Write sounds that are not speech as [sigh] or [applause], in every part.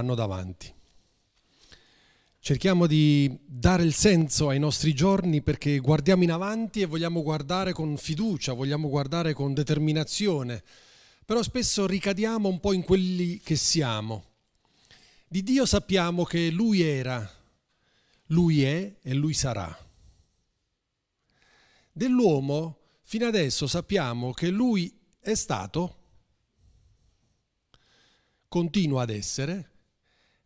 anno davanti. Cerchiamo di dare il senso ai nostri giorni perché guardiamo in avanti e vogliamo guardare con fiducia, vogliamo guardare con determinazione, però spesso ricadiamo un po' in quelli che siamo. Di Dio sappiamo che Lui era, Lui è e Lui sarà. Dell'uomo fino adesso sappiamo che Lui è stato, continua ad essere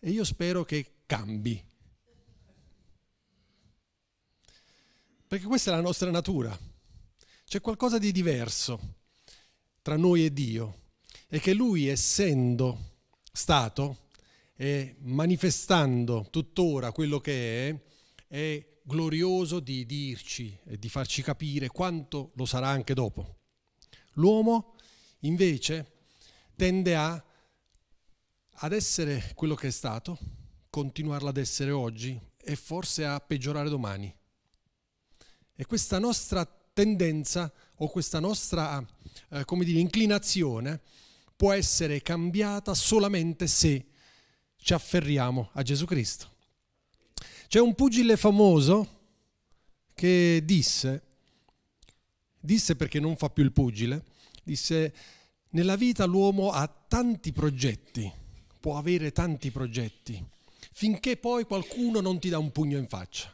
e io spero che cambi Perché questa è la nostra natura. C'è qualcosa di diverso tra noi e Dio. E che Lui, essendo stato e manifestando tuttora quello che è, è glorioso di dirci e di farci capire quanto lo sarà anche dopo. L'uomo invece tende a, ad essere quello che è stato, continuarlo ad essere oggi e forse a peggiorare domani. E questa nostra tendenza o questa nostra eh, come dire, inclinazione può essere cambiata solamente se ci afferriamo a Gesù Cristo. C'è un pugile famoso che disse, disse perché non fa più il pugile, disse nella vita l'uomo ha tanti progetti, può avere tanti progetti, finché poi qualcuno non ti dà un pugno in faccia.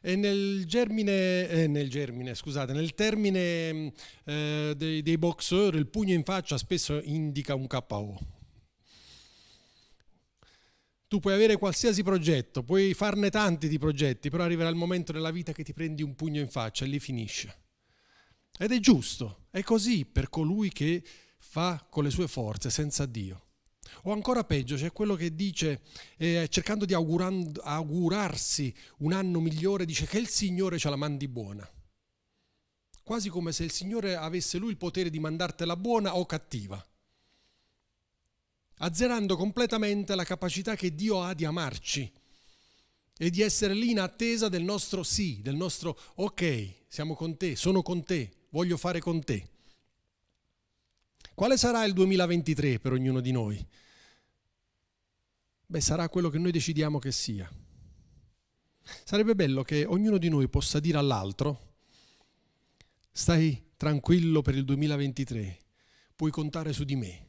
E nel germine, eh, nel germine, scusate, nel termine eh, dei, dei boxer il pugno in faccia spesso indica un KO. Tu puoi avere qualsiasi progetto, puoi farne tanti di progetti, però arriverà il momento nella vita che ti prendi un pugno in faccia e lì finisce. Ed è giusto, è così per colui che fa con le sue forze senza Dio. O ancora peggio, c'è quello che dice, eh, cercando di augurarsi un anno migliore, dice che il Signore ce la mandi buona. Quasi come se il Signore avesse lui il potere di mandartela buona o cattiva. Azzerando completamente la capacità che Dio ha di amarci e di essere lì in attesa del nostro sì, del nostro ok, siamo con te, sono con te, voglio fare con te. Quale sarà il 2023 per ognuno di noi? Beh, sarà quello che noi decidiamo che sia. Sarebbe bello che ognuno di noi possa dire all'altro, stai tranquillo per il 2023, puoi contare su di me.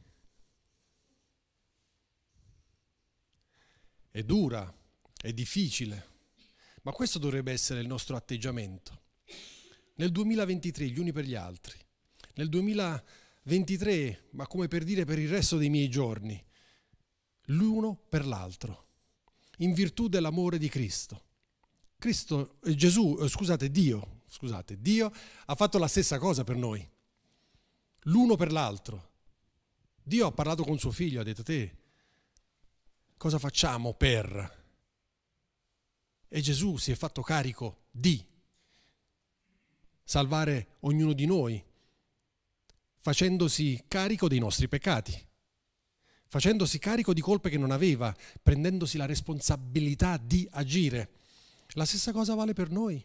È dura, è difficile, ma questo dovrebbe essere il nostro atteggiamento. Nel 2023 gli uni per gli altri, nel 2023, ma come per dire per il resto dei miei giorni, l'uno per l'altro, in virtù dell'amore di Cristo. Cristo, eh, Gesù, eh, scusate, Dio, scusate, Dio ha fatto la stessa cosa per noi, l'uno per l'altro. Dio ha parlato con suo figlio, ha detto te, cosa facciamo per? E Gesù si è fatto carico di salvare ognuno di noi, facendosi carico dei nostri peccati facendosi carico di colpe che non aveva, prendendosi la responsabilità di agire. La stessa cosa vale per noi.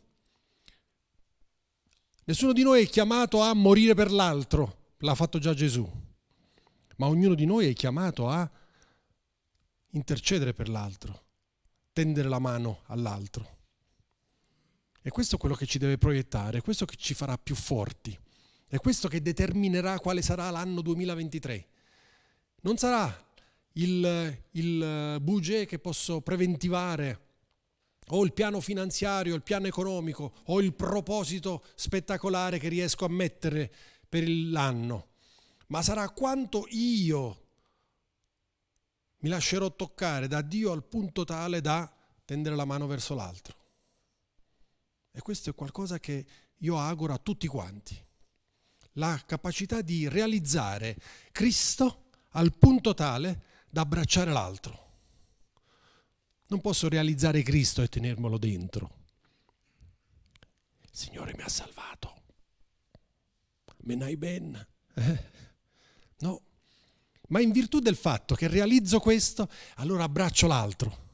Nessuno di noi è chiamato a morire per l'altro, l'ha fatto già Gesù, ma ognuno di noi è chiamato a intercedere per l'altro, tendere la mano all'altro. E questo è quello che ci deve proiettare, è questo che ci farà più forti, è questo che determinerà quale sarà l'anno 2023 non sarà il, il budget che posso preventivare o il piano finanziario, il piano economico o il proposito spettacolare che riesco a mettere per l'anno, ma sarà quanto io mi lascerò toccare da Dio al punto tale da tendere la mano verso l'altro. E questo è qualcosa che io auguro a tutti quanti. La capacità di realizzare Cristo al punto tale da abbracciare l'altro. Non posso realizzare Cristo e tenermelo dentro. Il Signore mi ha salvato. Me n'hai ben. Eh? No. Ma in virtù del fatto che realizzo questo, allora abbraccio l'altro.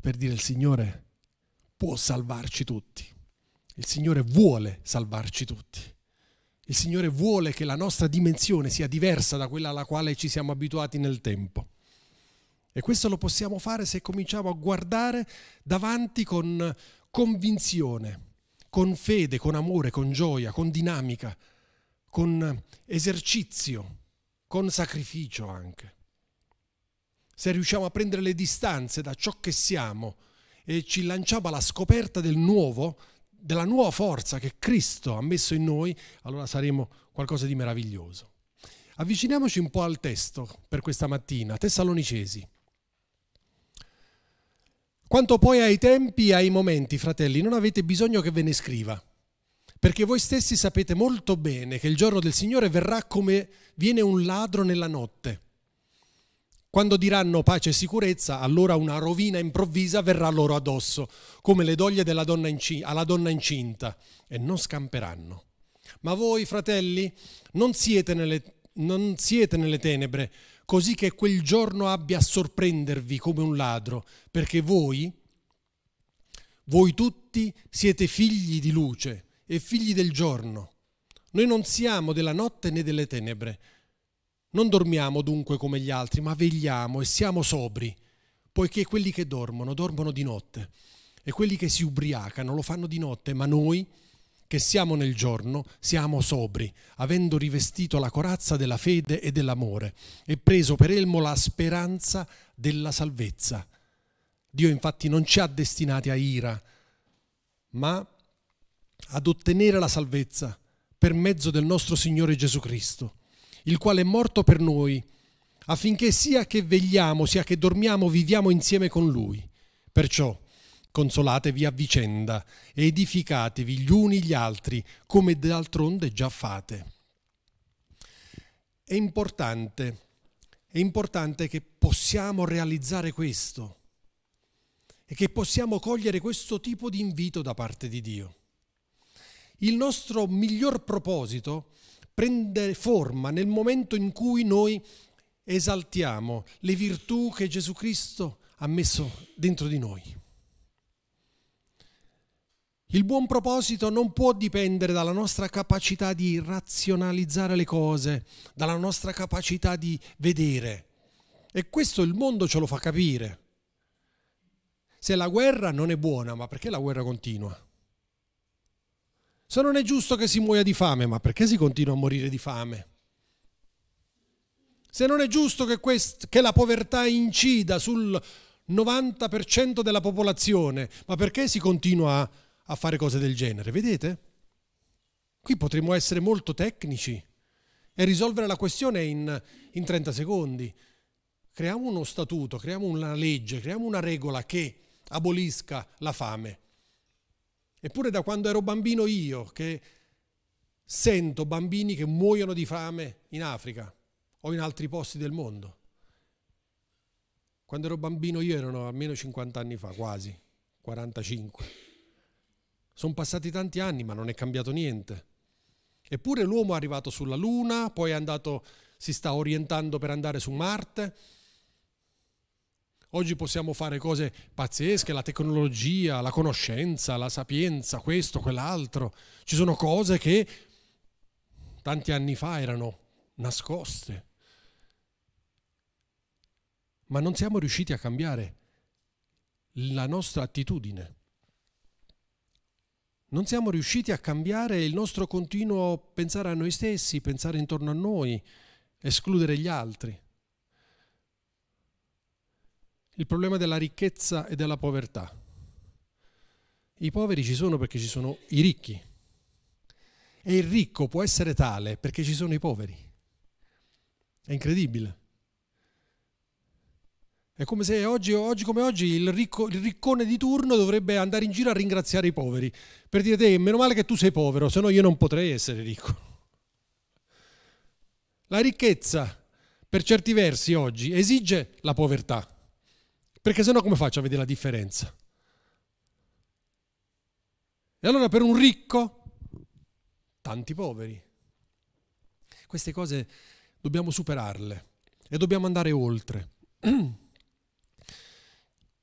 Per dire il Signore può salvarci tutti. Il Signore vuole salvarci tutti. Il Signore vuole che la nostra dimensione sia diversa da quella alla quale ci siamo abituati nel tempo. E questo lo possiamo fare se cominciamo a guardare davanti con convinzione, con fede, con amore, con gioia, con dinamica, con esercizio, con sacrificio anche. Se riusciamo a prendere le distanze da ciò che siamo e ci lanciamo alla scoperta del nuovo, della nuova forza che Cristo ha messo in noi, allora saremo qualcosa di meraviglioso. Avviciniamoci un po' al testo per questa mattina, Tessalonicesi. Quanto poi ai tempi e ai momenti, fratelli, non avete bisogno che ve ne scriva, perché voi stessi sapete molto bene che il giorno del Signore verrà come viene un ladro nella notte. Quando diranno pace e sicurezza, allora una rovina improvvisa verrà loro addosso, come le doglie donna incinta, alla donna incinta, e non scamperanno. Ma voi, fratelli, non siete nelle, non siete nelle tenebre, così che quel giorno abbia a sorprendervi come un ladro, perché voi, voi tutti siete figli di luce e figli del giorno. Noi non siamo della notte né delle tenebre. Non dormiamo dunque come gli altri, ma vegliamo e siamo sobri, poiché quelli che dormono, dormono di notte, e quelli che si ubriacano lo fanno di notte, ma noi, che siamo nel giorno, siamo sobri, avendo rivestito la corazza della fede e dell'amore, e preso per elmo la speranza della salvezza. Dio infatti non ci ha destinati a ira, ma ad ottenere la salvezza per mezzo del nostro Signore Gesù Cristo il quale è morto per noi, affinché sia che vegliamo, sia che dormiamo, viviamo insieme con Lui. Perciò consolatevi a vicenda e edificatevi gli uni gli altri, come d'altronde già fate. È importante, è importante che possiamo realizzare questo e che possiamo cogliere questo tipo di invito da parte di Dio. Il nostro miglior proposito è prende forma nel momento in cui noi esaltiamo le virtù che Gesù Cristo ha messo dentro di noi. Il buon proposito non può dipendere dalla nostra capacità di razionalizzare le cose, dalla nostra capacità di vedere. E questo il mondo ce lo fa capire. Se la guerra non è buona, ma perché la guerra continua? Se non è giusto che si muoia di fame, ma perché si continua a morire di fame? Se non è giusto che, quest- che la povertà incida sul 90% della popolazione, ma perché si continua a, fare cose del genere? Vedete? Qui potremmo essere molto tecnici e risolvere la questione in, in 30 secondi. Creiamo uno statuto, creiamo una legge, creiamo una regola che abolisca la fame. Eppure da quando ero bambino io, che sento bambini che muoiono di fame in Africa o in altri posti del mondo. Quando ero bambino io erano almeno 50 anni fa, quasi, 45. Sono passati tanti anni ma non è cambiato niente. Eppure l'uomo è arrivato sulla Luna, poi è andato, si sta orientando per andare su Marte, Oggi possiamo fare cose pazzesche, la tecnologia, la conoscenza, la sapienza, questo, quell'altro. Ci sono cose che tanti anni fa erano nascoste. Ma non siamo riusciti a cambiare la nostra attitudine. Non siamo riusciti a cambiare il nostro continuo pensare a noi stessi, pensare intorno a noi, escludere gli altri il problema della ricchezza e della povertà. I poveri ci sono perché ci sono i ricchi e il ricco può essere tale perché ci sono i poveri. È incredibile. È come se oggi, oggi come oggi il, ricco, il, riccone di turno dovrebbe andare in giro a ringraziare i poveri per dire te, meno male che tu sei povero, se no io non potrei essere ricco. La ricchezza, per certi versi oggi, esige la povertà. Perché sennò come faccio a vedere la differenza? E allora per un ricco, tanti poveri. Queste cose dobbiamo superarle e dobbiamo andare oltre. [clears throat]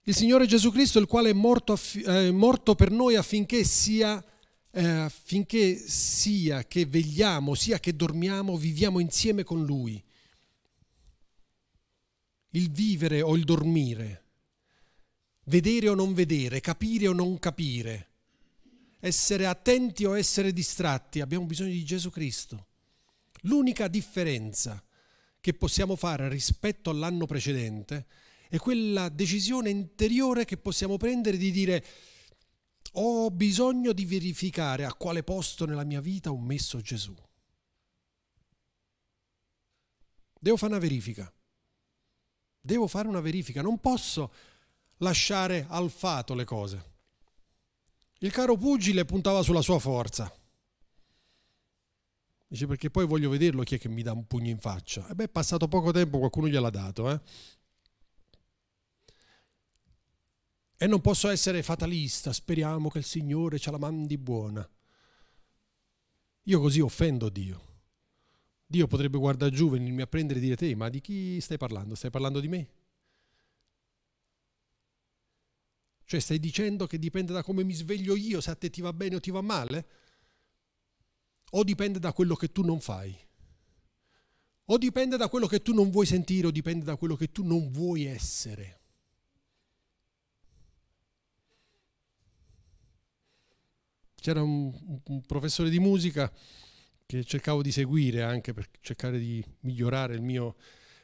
Il Signore Gesù Cristo, il quale è morto, è morto per noi affinché sia eh, finché sia che vegliamo, sia che dormiamo, viviamo insieme con Lui. Il vivere o il dormire, vedere o non vedere, capire o non capire, essere attenti o essere distratti, abbiamo bisogno di Gesù Cristo. L'unica differenza che possiamo fare rispetto all'anno precedente è quella decisione interiore che possiamo prendere di dire ho bisogno di verificare a quale posto nella mia vita ho messo Gesù. Devo fare una verifica. Devo fare una verifica. Non posso lasciare al fato le cose. Il caro pugile puntava sulla sua forza. Dice perché poi voglio vederlo chi è che mi dà un pugno in faccia. E beh, è passato poco tempo, qualcuno gliel'ha dato. Eh? E non posso essere fatalista, speriamo che il Signore ce la mandi buona. Io così offendo Dio. Dio potrebbe guardare giù, venirmi a prendere e dire te, ma di chi stai parlando? Stai parlando di me? Cioè stai dicendo che dipende da come mi sveglio io, se a te ti va bene o ti va male? O dipende da quello che tu non fai? O dipende da quello che tu non vuoi sentire o dipende da quello che tu non vuoi essere? c'era un, un, professore di musica che cercavo di seguire anche per cercare di migliorare il mio...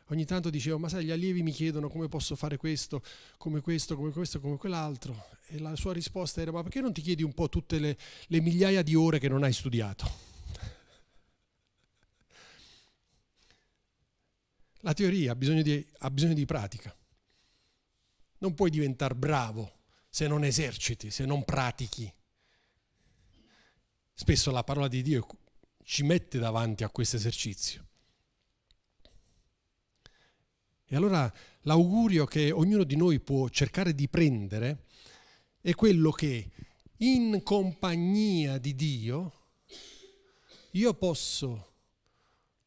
Ogni tanto dicevo, ma sai, gli allievi mi chiedono come posso fare questo, come questo, come questo, come quell'altro. E la sua risposta era, ma perché non ti chiedi un po' tutte le, le migliaia di ore che non hai studiato? La teoria ha bisogno, di, ha bisogno di pratica. Non puoi diventare bravo se non eserciti, se non pratichi. Spesso la parola di Dio ci mette davanti a questo esercizio. E allora l'augurio che ognuno di noi può cercare di prendere è quello che in compagnia di Dio io posso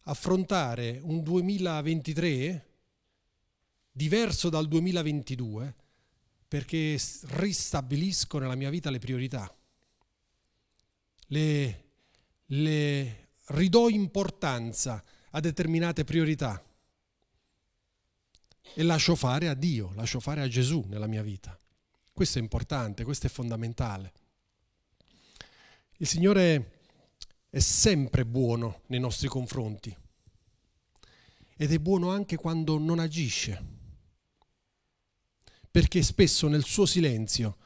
affrontare un 2023 diverso dal 2022 perché ristabilisco nella mia vita le priorità. Le, le ridò importanza a determinate priorità e lascio fare a Dio, lascio fare a Gesù nella mia vita. Questo è importante, questo è fondamentale. Il Signore è sempre buono nei nostri confronti ed è buono anche quando non agisce, perché spesso nel suo silenzio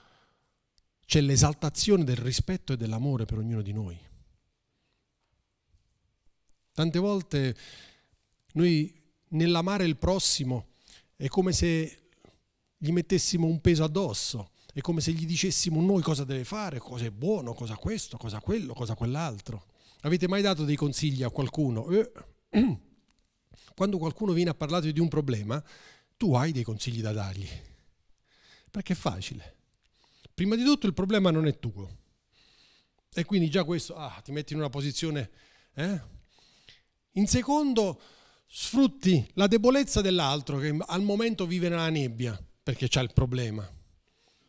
c'è l'esaltazione del rispetto e dell'amore per ognuno di noi. Tante volte noi nell'amare il prossimo è come se gli mettessimo un peso addosso, è come se gli dicessimo noi cosa deve fare, cosa è buono, cosa questo, cosa quello, cosa quell'altro. Avete mai dato dei consigli a qualcuno? Eh, [clears throat] quando qualcuno viene a parlarti di un problema, tu hai dei consigli da dargli, perché è facile. Prima di tutto il problema non è tuo. E quindi già questo ah, ti metti in una posizione... Eh? In secondo, sfrutti la debolezza dell'altro che al momento vive nella nebbia perché c'è il problema.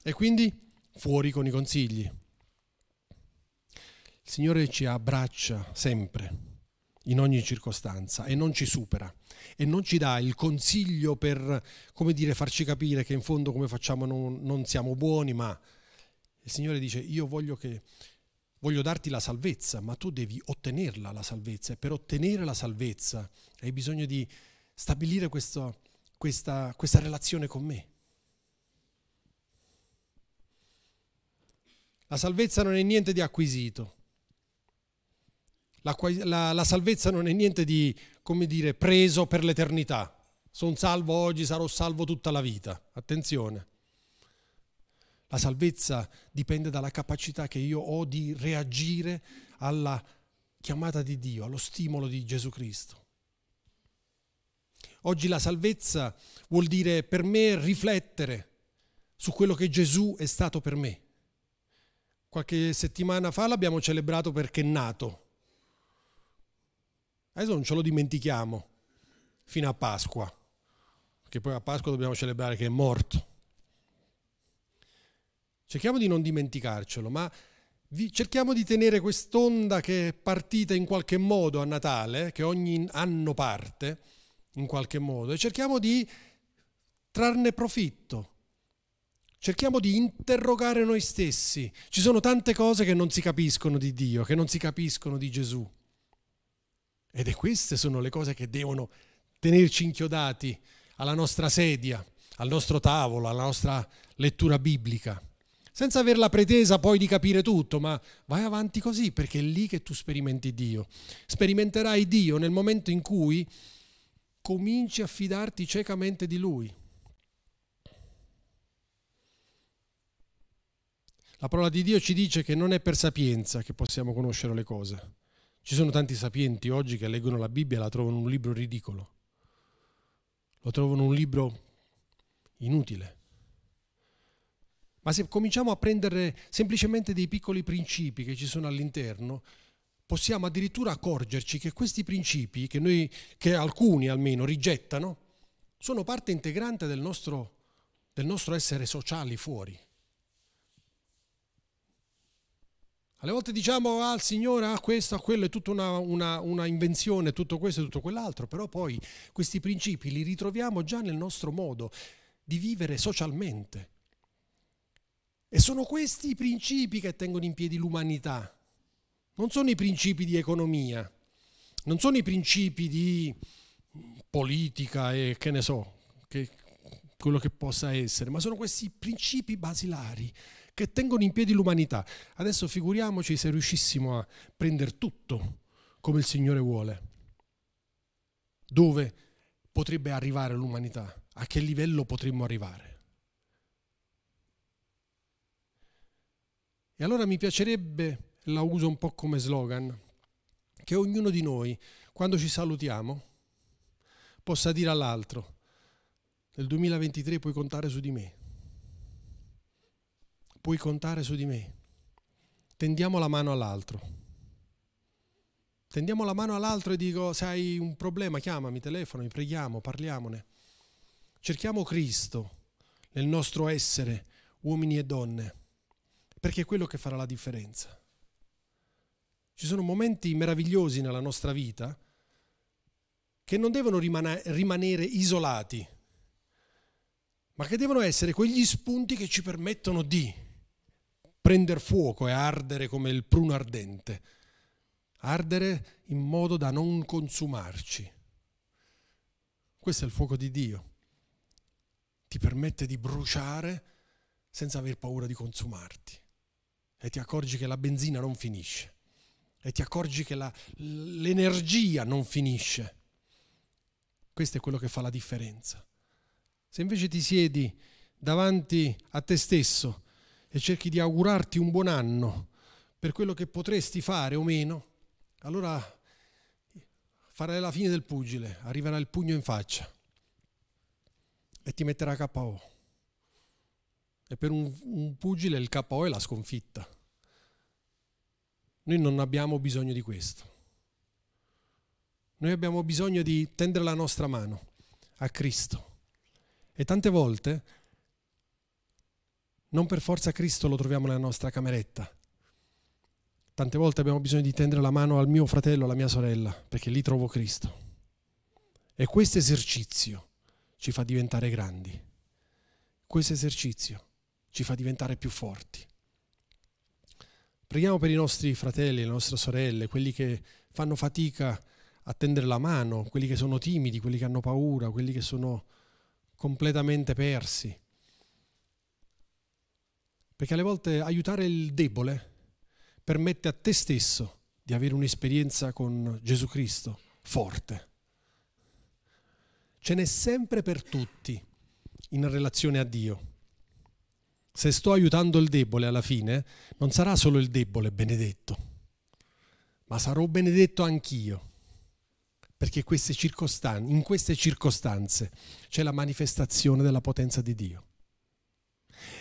E quindi fuori con i consigli. Il Signore ci abbraccia sempre, in ogni circostanza, e non ci supera. E non ci dà il consiglio per, come dire, farci capire che in fondo come facciamo non, non siamo buoni, ma il Signore dice io voglio, che, voglio darti la salvezza, ma tu devi ottenerla la salvezza e per ottenere la salvezza hai bisogno di stabilire questo, questa, questa relazione con me. La salvezza non è niente di acquisito. La, la, la, salvezza non è niente di, come dire, preso per l'eternità. Sono salvo oggi, sarò salvo tutta la vita. Attenzione. La salvezza dipende dalla capacità che io ho di reagire alla chiamata di Dio, allo stimolo di Gesù Cristo. Oggi la salvezza vuol dire per me riflettere su quello che Gesù è stato per me. Qualche settimana fa l'abbiamo celebrato perché è nato. Adesso non ce lo dimentichiamo fino a Pasqua, perché poi a Pasqua dobbiamo celebrare che è morto. Cerchiamo di non dimenticarcelo, ma cerchiamo di tenere quest'onda che è partita in qualche modo a Natale, che ogni anno parte in qualche modo, e cerchiamo di trarne profitto. Cerchiamo di interrogare noi stessi. Ci sono tante cose che non si capiscono di Dio, che non si capiscono di Gesù. Ed è queste sono le cose che devono tenerci inchiodati alla nostra sedia, al nostro tavolo, alla nostra lettura biblica senza aver la pretesa poi di capire tutto, ma vai avanti così perché è lì che tu sperimenti Dio. Sperimenterai Dio nel momento in cui cominci a fidarti ciecamente di Lui. La parola di Dio ci dice che non è per sapienza che possiamo conoscere le cose. Ci sono tanti sapienti oggi che leggono la Bibbia e la trovano un libro ridicolo. Lo trovano un libro inutile. Ma se cominciamo a prendere semplicemente dei piccoli principi che ci sono all'interno, possiamo addirittura accorgerci che questi principi, che, noi, che alcuni almeno rigettano, sono parte integrante del nostro, del nostro essere sociali fuori. Alle volte diciamo ah, il Signore ah, questo, ha quello, è tutta una, una, una, invenzione, tutto questo e tutto quell'altro, però poi questi principi li ritroviamo già nel nostro modo di vivere socialmente. E sono questi i principi che tengono in piedi l'umanità. Non sono i principi di economia, non sono i principi di politica e che ne so, che, quello che possa essere, ma sono questi principi basilari che tengono in piedi l'umanità. Adesso figuriamoci se riuscissimo a prendere tutto come il Signore vuole. Dove potrebbe arrivare l'umanità? A che livello potremmo arrivare? E allora mi piacerebbe, la uso un po' come slogan, che ognuno di noi, quando ci salutiamo, possa dire all'altro, nel 2023 puoi contare su di me, puoi contare su di me. Tendiamo la mano all'altro. Tendiamo la mano all'altro e dico, se hai un problema chiamami, telefonami, preghiamo, parliamone. Cerchiamo Cristo nel nostro essere, uomini e donne perché è quello che farà la differenza. Ci sono momenti meravigliosi nella nostra vita che non devono rimanere isolati, ma che devono essere quegli spunti che ci permettono di prendere fuoco e ardere come il pruno ardente, ardere in modo da non consumarci. Questo è il fuoco di Dio. Ti permette di bruciare senza aver paura di consumarti e ti accorgi che la benzina non finisce e ti accorgi che la, l'energia non finisce. Questo è quello che fa la differenza. Se invece ti siedi davanti a te stesso e cerchi di augurarti un buon anno per quello che potresti fare o meno, allora farai la fine del pugile, arriverà il pugno in faccia e ti metterà KO. E per un, un pugile il KO è la sconfitta. Noi non abbiamo bisogno di questo. Noi abbiamo bisogno di tendere la nostra mano a Cristo. E tante volte non per forza Cristo lo troviamo nella nostra cameretta. Tante volte abbiamo bisogno di tendere la mano al mio fratello, alla mia sorella, perché lì trovo Cristo. E questo esercizio ci fa diventare grandi. Questo esercizio ci fa diventare più forti. Preghiamo per i nostri fratelli, le nostre sorelle, quelli che fanno fatica a tendere la mano, quelli che sono timidi, quelli che hanno paura, quelli che sono completamente persi. Perché alle volte aiutare il debole permette a te stesso di avere un'esperienza con Gesù Cristo forte. Ce n'è sempre per tutti in relazione a Dio se sto aiutando il debole alla fine, non sarà solo il debole benedetto, ma sarò benedetto anch'io. Perché queste in queste circostanze c'è la manifestazione della potenza di Dio.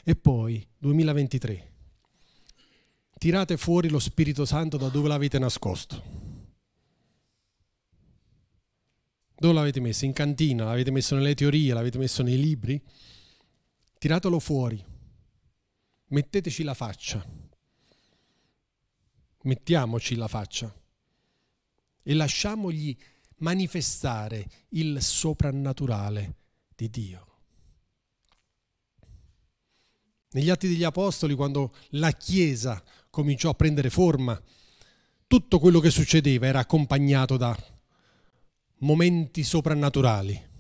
E poi, 2023, tirate fuori lo Spirito Santo da dove l'avete nascosto. Dove l'avete messo? In cantina? L'avete messo nelle teorie? L'avete messo nei libri? Tiratelo fuori metteteci la faccia. mettiamoci la faccia e lasciamogli manifestare il soprannaturale di Dio. Negli Atti degli Apostoli, quando la Chiesa cominciò a prendere forma, tutto quello che succedeva era accompagnato da momenti soprannaturali.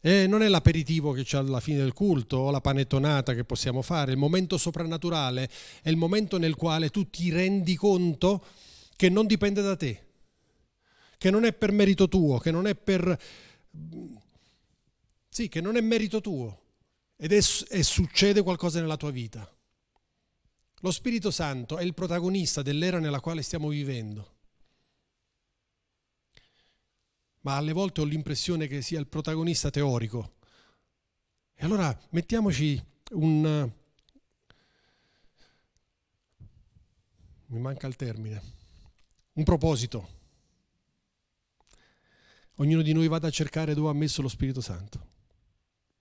E non è l'aperitivo che c'è alla fine del culto o la panettonata che possiamo fare, il momento soprannaturale è il momento nel quale tu ti rendi conto che non dipende da te, che non è per merito tuo, che non è per... Sì, che non è merito tuo ed è, e succede qualcosa nella tua vita. Lo Spirito Santo è il protagonista dell'era nella quale stiamo vivendo. Ma alle volte ho l'impressione che sia il protagonista teorico. E allora mettiamoci un... Mi manca il termine. Un proposito. Ognuno di noi vada a cercare dove ha messo lo Spirito Santo.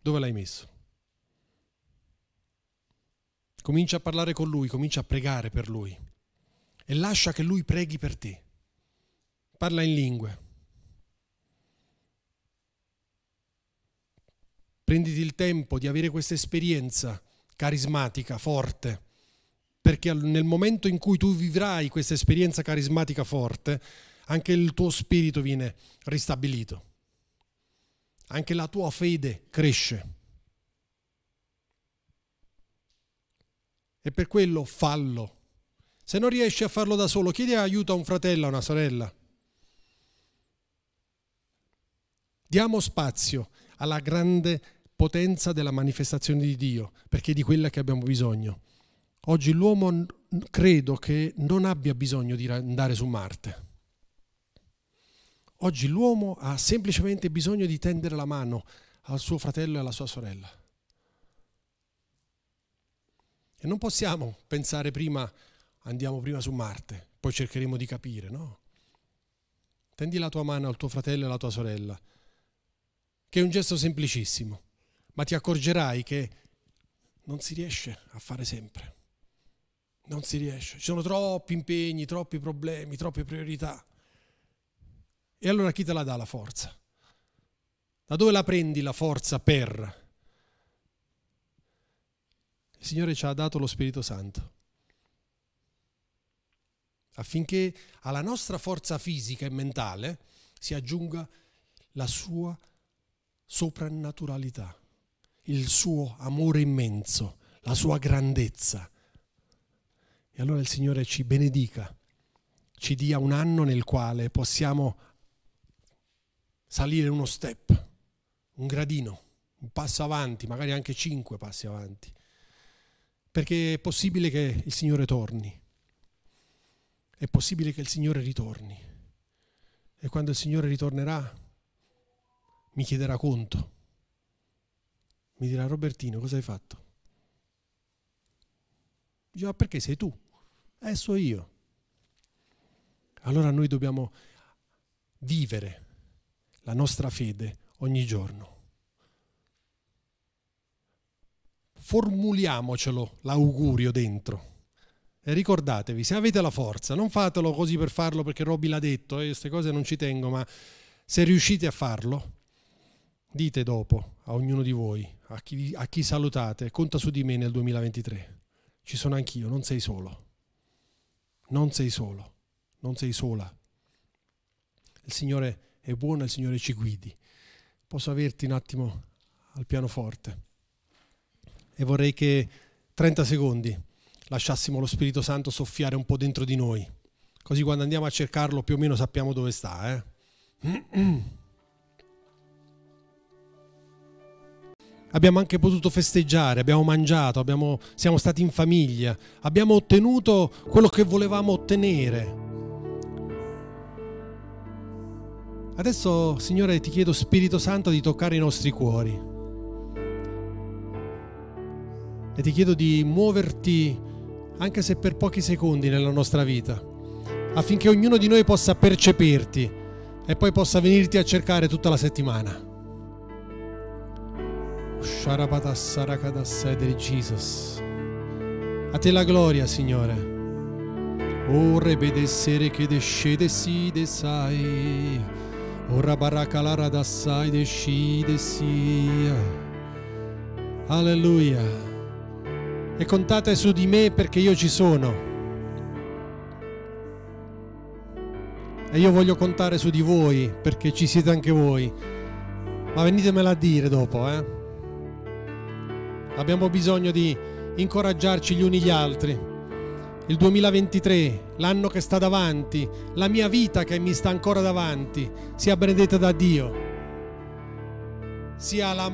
Dove l'hai messo? Comincia a parlare con Lui, comincia a pregare per Lui e lascia che Lui preghi per te. Parla in lingue. Prenditi il tempo di avere questa esperienza carismatica, forte, perché nel momento in cui tu vivrai questa esperienza carismatica forte, anche il tuo spirito viene ristabilito, anche la tua fede cresce. E per quello fallo. Se non riesci a farlo da solo, chiedi aiuto a un fratello, a una sorella. Diamo spazio alla grande potenza della manifestazione di Dio, perché è di quella che abbiamo bisogno. Oggi l'uomo credo che non abbia bisogno di andare su Marte. Oggi l'uomo ha semplicemente bisogno di tendere la mano al suo fratello e alla sua sorella. E non possiamo pensare prima, andiamo prima su Marte, poi cercheremo di capire, no? Tendi la tua mano al tuo fratello e alla tua sorella, che è un gesto semplicissimo, ma ti accorgerai che non si riesce a fare sempre. Non si riesce. Ci sono troppi impegni, troppi problemi, troppe priorità. E allora chi te la dà la forza? Da dove la prendi la forza per? Il Signore ci ha dato lo Spirito Santo affinché alla nostra forza fisica e mentale si aggiunga la sua soprannaturalità, il suo amore immenso, la sua grandezza. E allora il Signore ci benedica, ci dia un anno nel quale possiamo salire uno step, un gradino, un passo avanti, magari anche cinque passi avanti. Perché è possibile che il Signore torni, è possibile che il Signore ritorni. E quando il Signore ritornerà mi chiederà conto, mi dirà Robertino cosa hai fatto? Dice, ma perché sei tu? Eh, so io. Allora noi dobbiamo vivere la nostra fede ogni giorno. formuliamocelo l'augurio dentro. E ricordatevi, se avete la forza, non fatelo così per farlo perché Robby l'ha detto, e eh, queste cose non ci tengo, ma se riuscite a farlo, dite dopo a ognuno di voi, a chi, a chi salutate, conta su di me nel 2023. Ci sono anch'io, non sei solo. Non sei solo, non sei sola. Il Signore è buono, il Signore ci guidi. Posso averti un attimo al pianoforte? e vorrei che 30 secondi lasciassimo lo Spirito Santo soffiare un po' dentro di noi, così quando andiamo a cercarlo più o meno sappiamo dove sta. Eh? [clears throat] Abbiamo anche potuto festeggiare, abbiamo mangiato, abbiamo, siamo stati in famiglia, abbiamo ottenuto quello che volevamo ottenere. Adesso, Signore, ti chiedo, Spirito Santo, di toccare i nostri cuori e ti chiedo di muoverti anche se per pochi secondi nella nostra vita, affinché ognuno di noi possa percepirti e poi possa venirti a cercare tutta la settimana. Jesus. A te la gloria, Signore. O rebedessere che descede si desai. Ora barakalara dassai descide sia. Alleluia. E contate su di me perché io ci sono. E io voglio contare su di voi perché ci siete anche voi. Ma venitemela a dire dopo, eh. Abbiamo bisogno di incoraggiarci gli uni gli altri. Il 2023, l'anno che sta davanti, la mia vita che mi sta ancora davanti, sia benedetta da Dio. Sia la,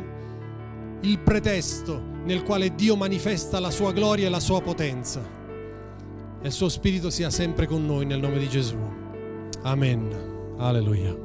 il pretesto nel quale Dio manifesta la sua gloria e la sua potenza. E il suo spirito sia sempre con noi nel nome di Gesù. Amen. Alleluia.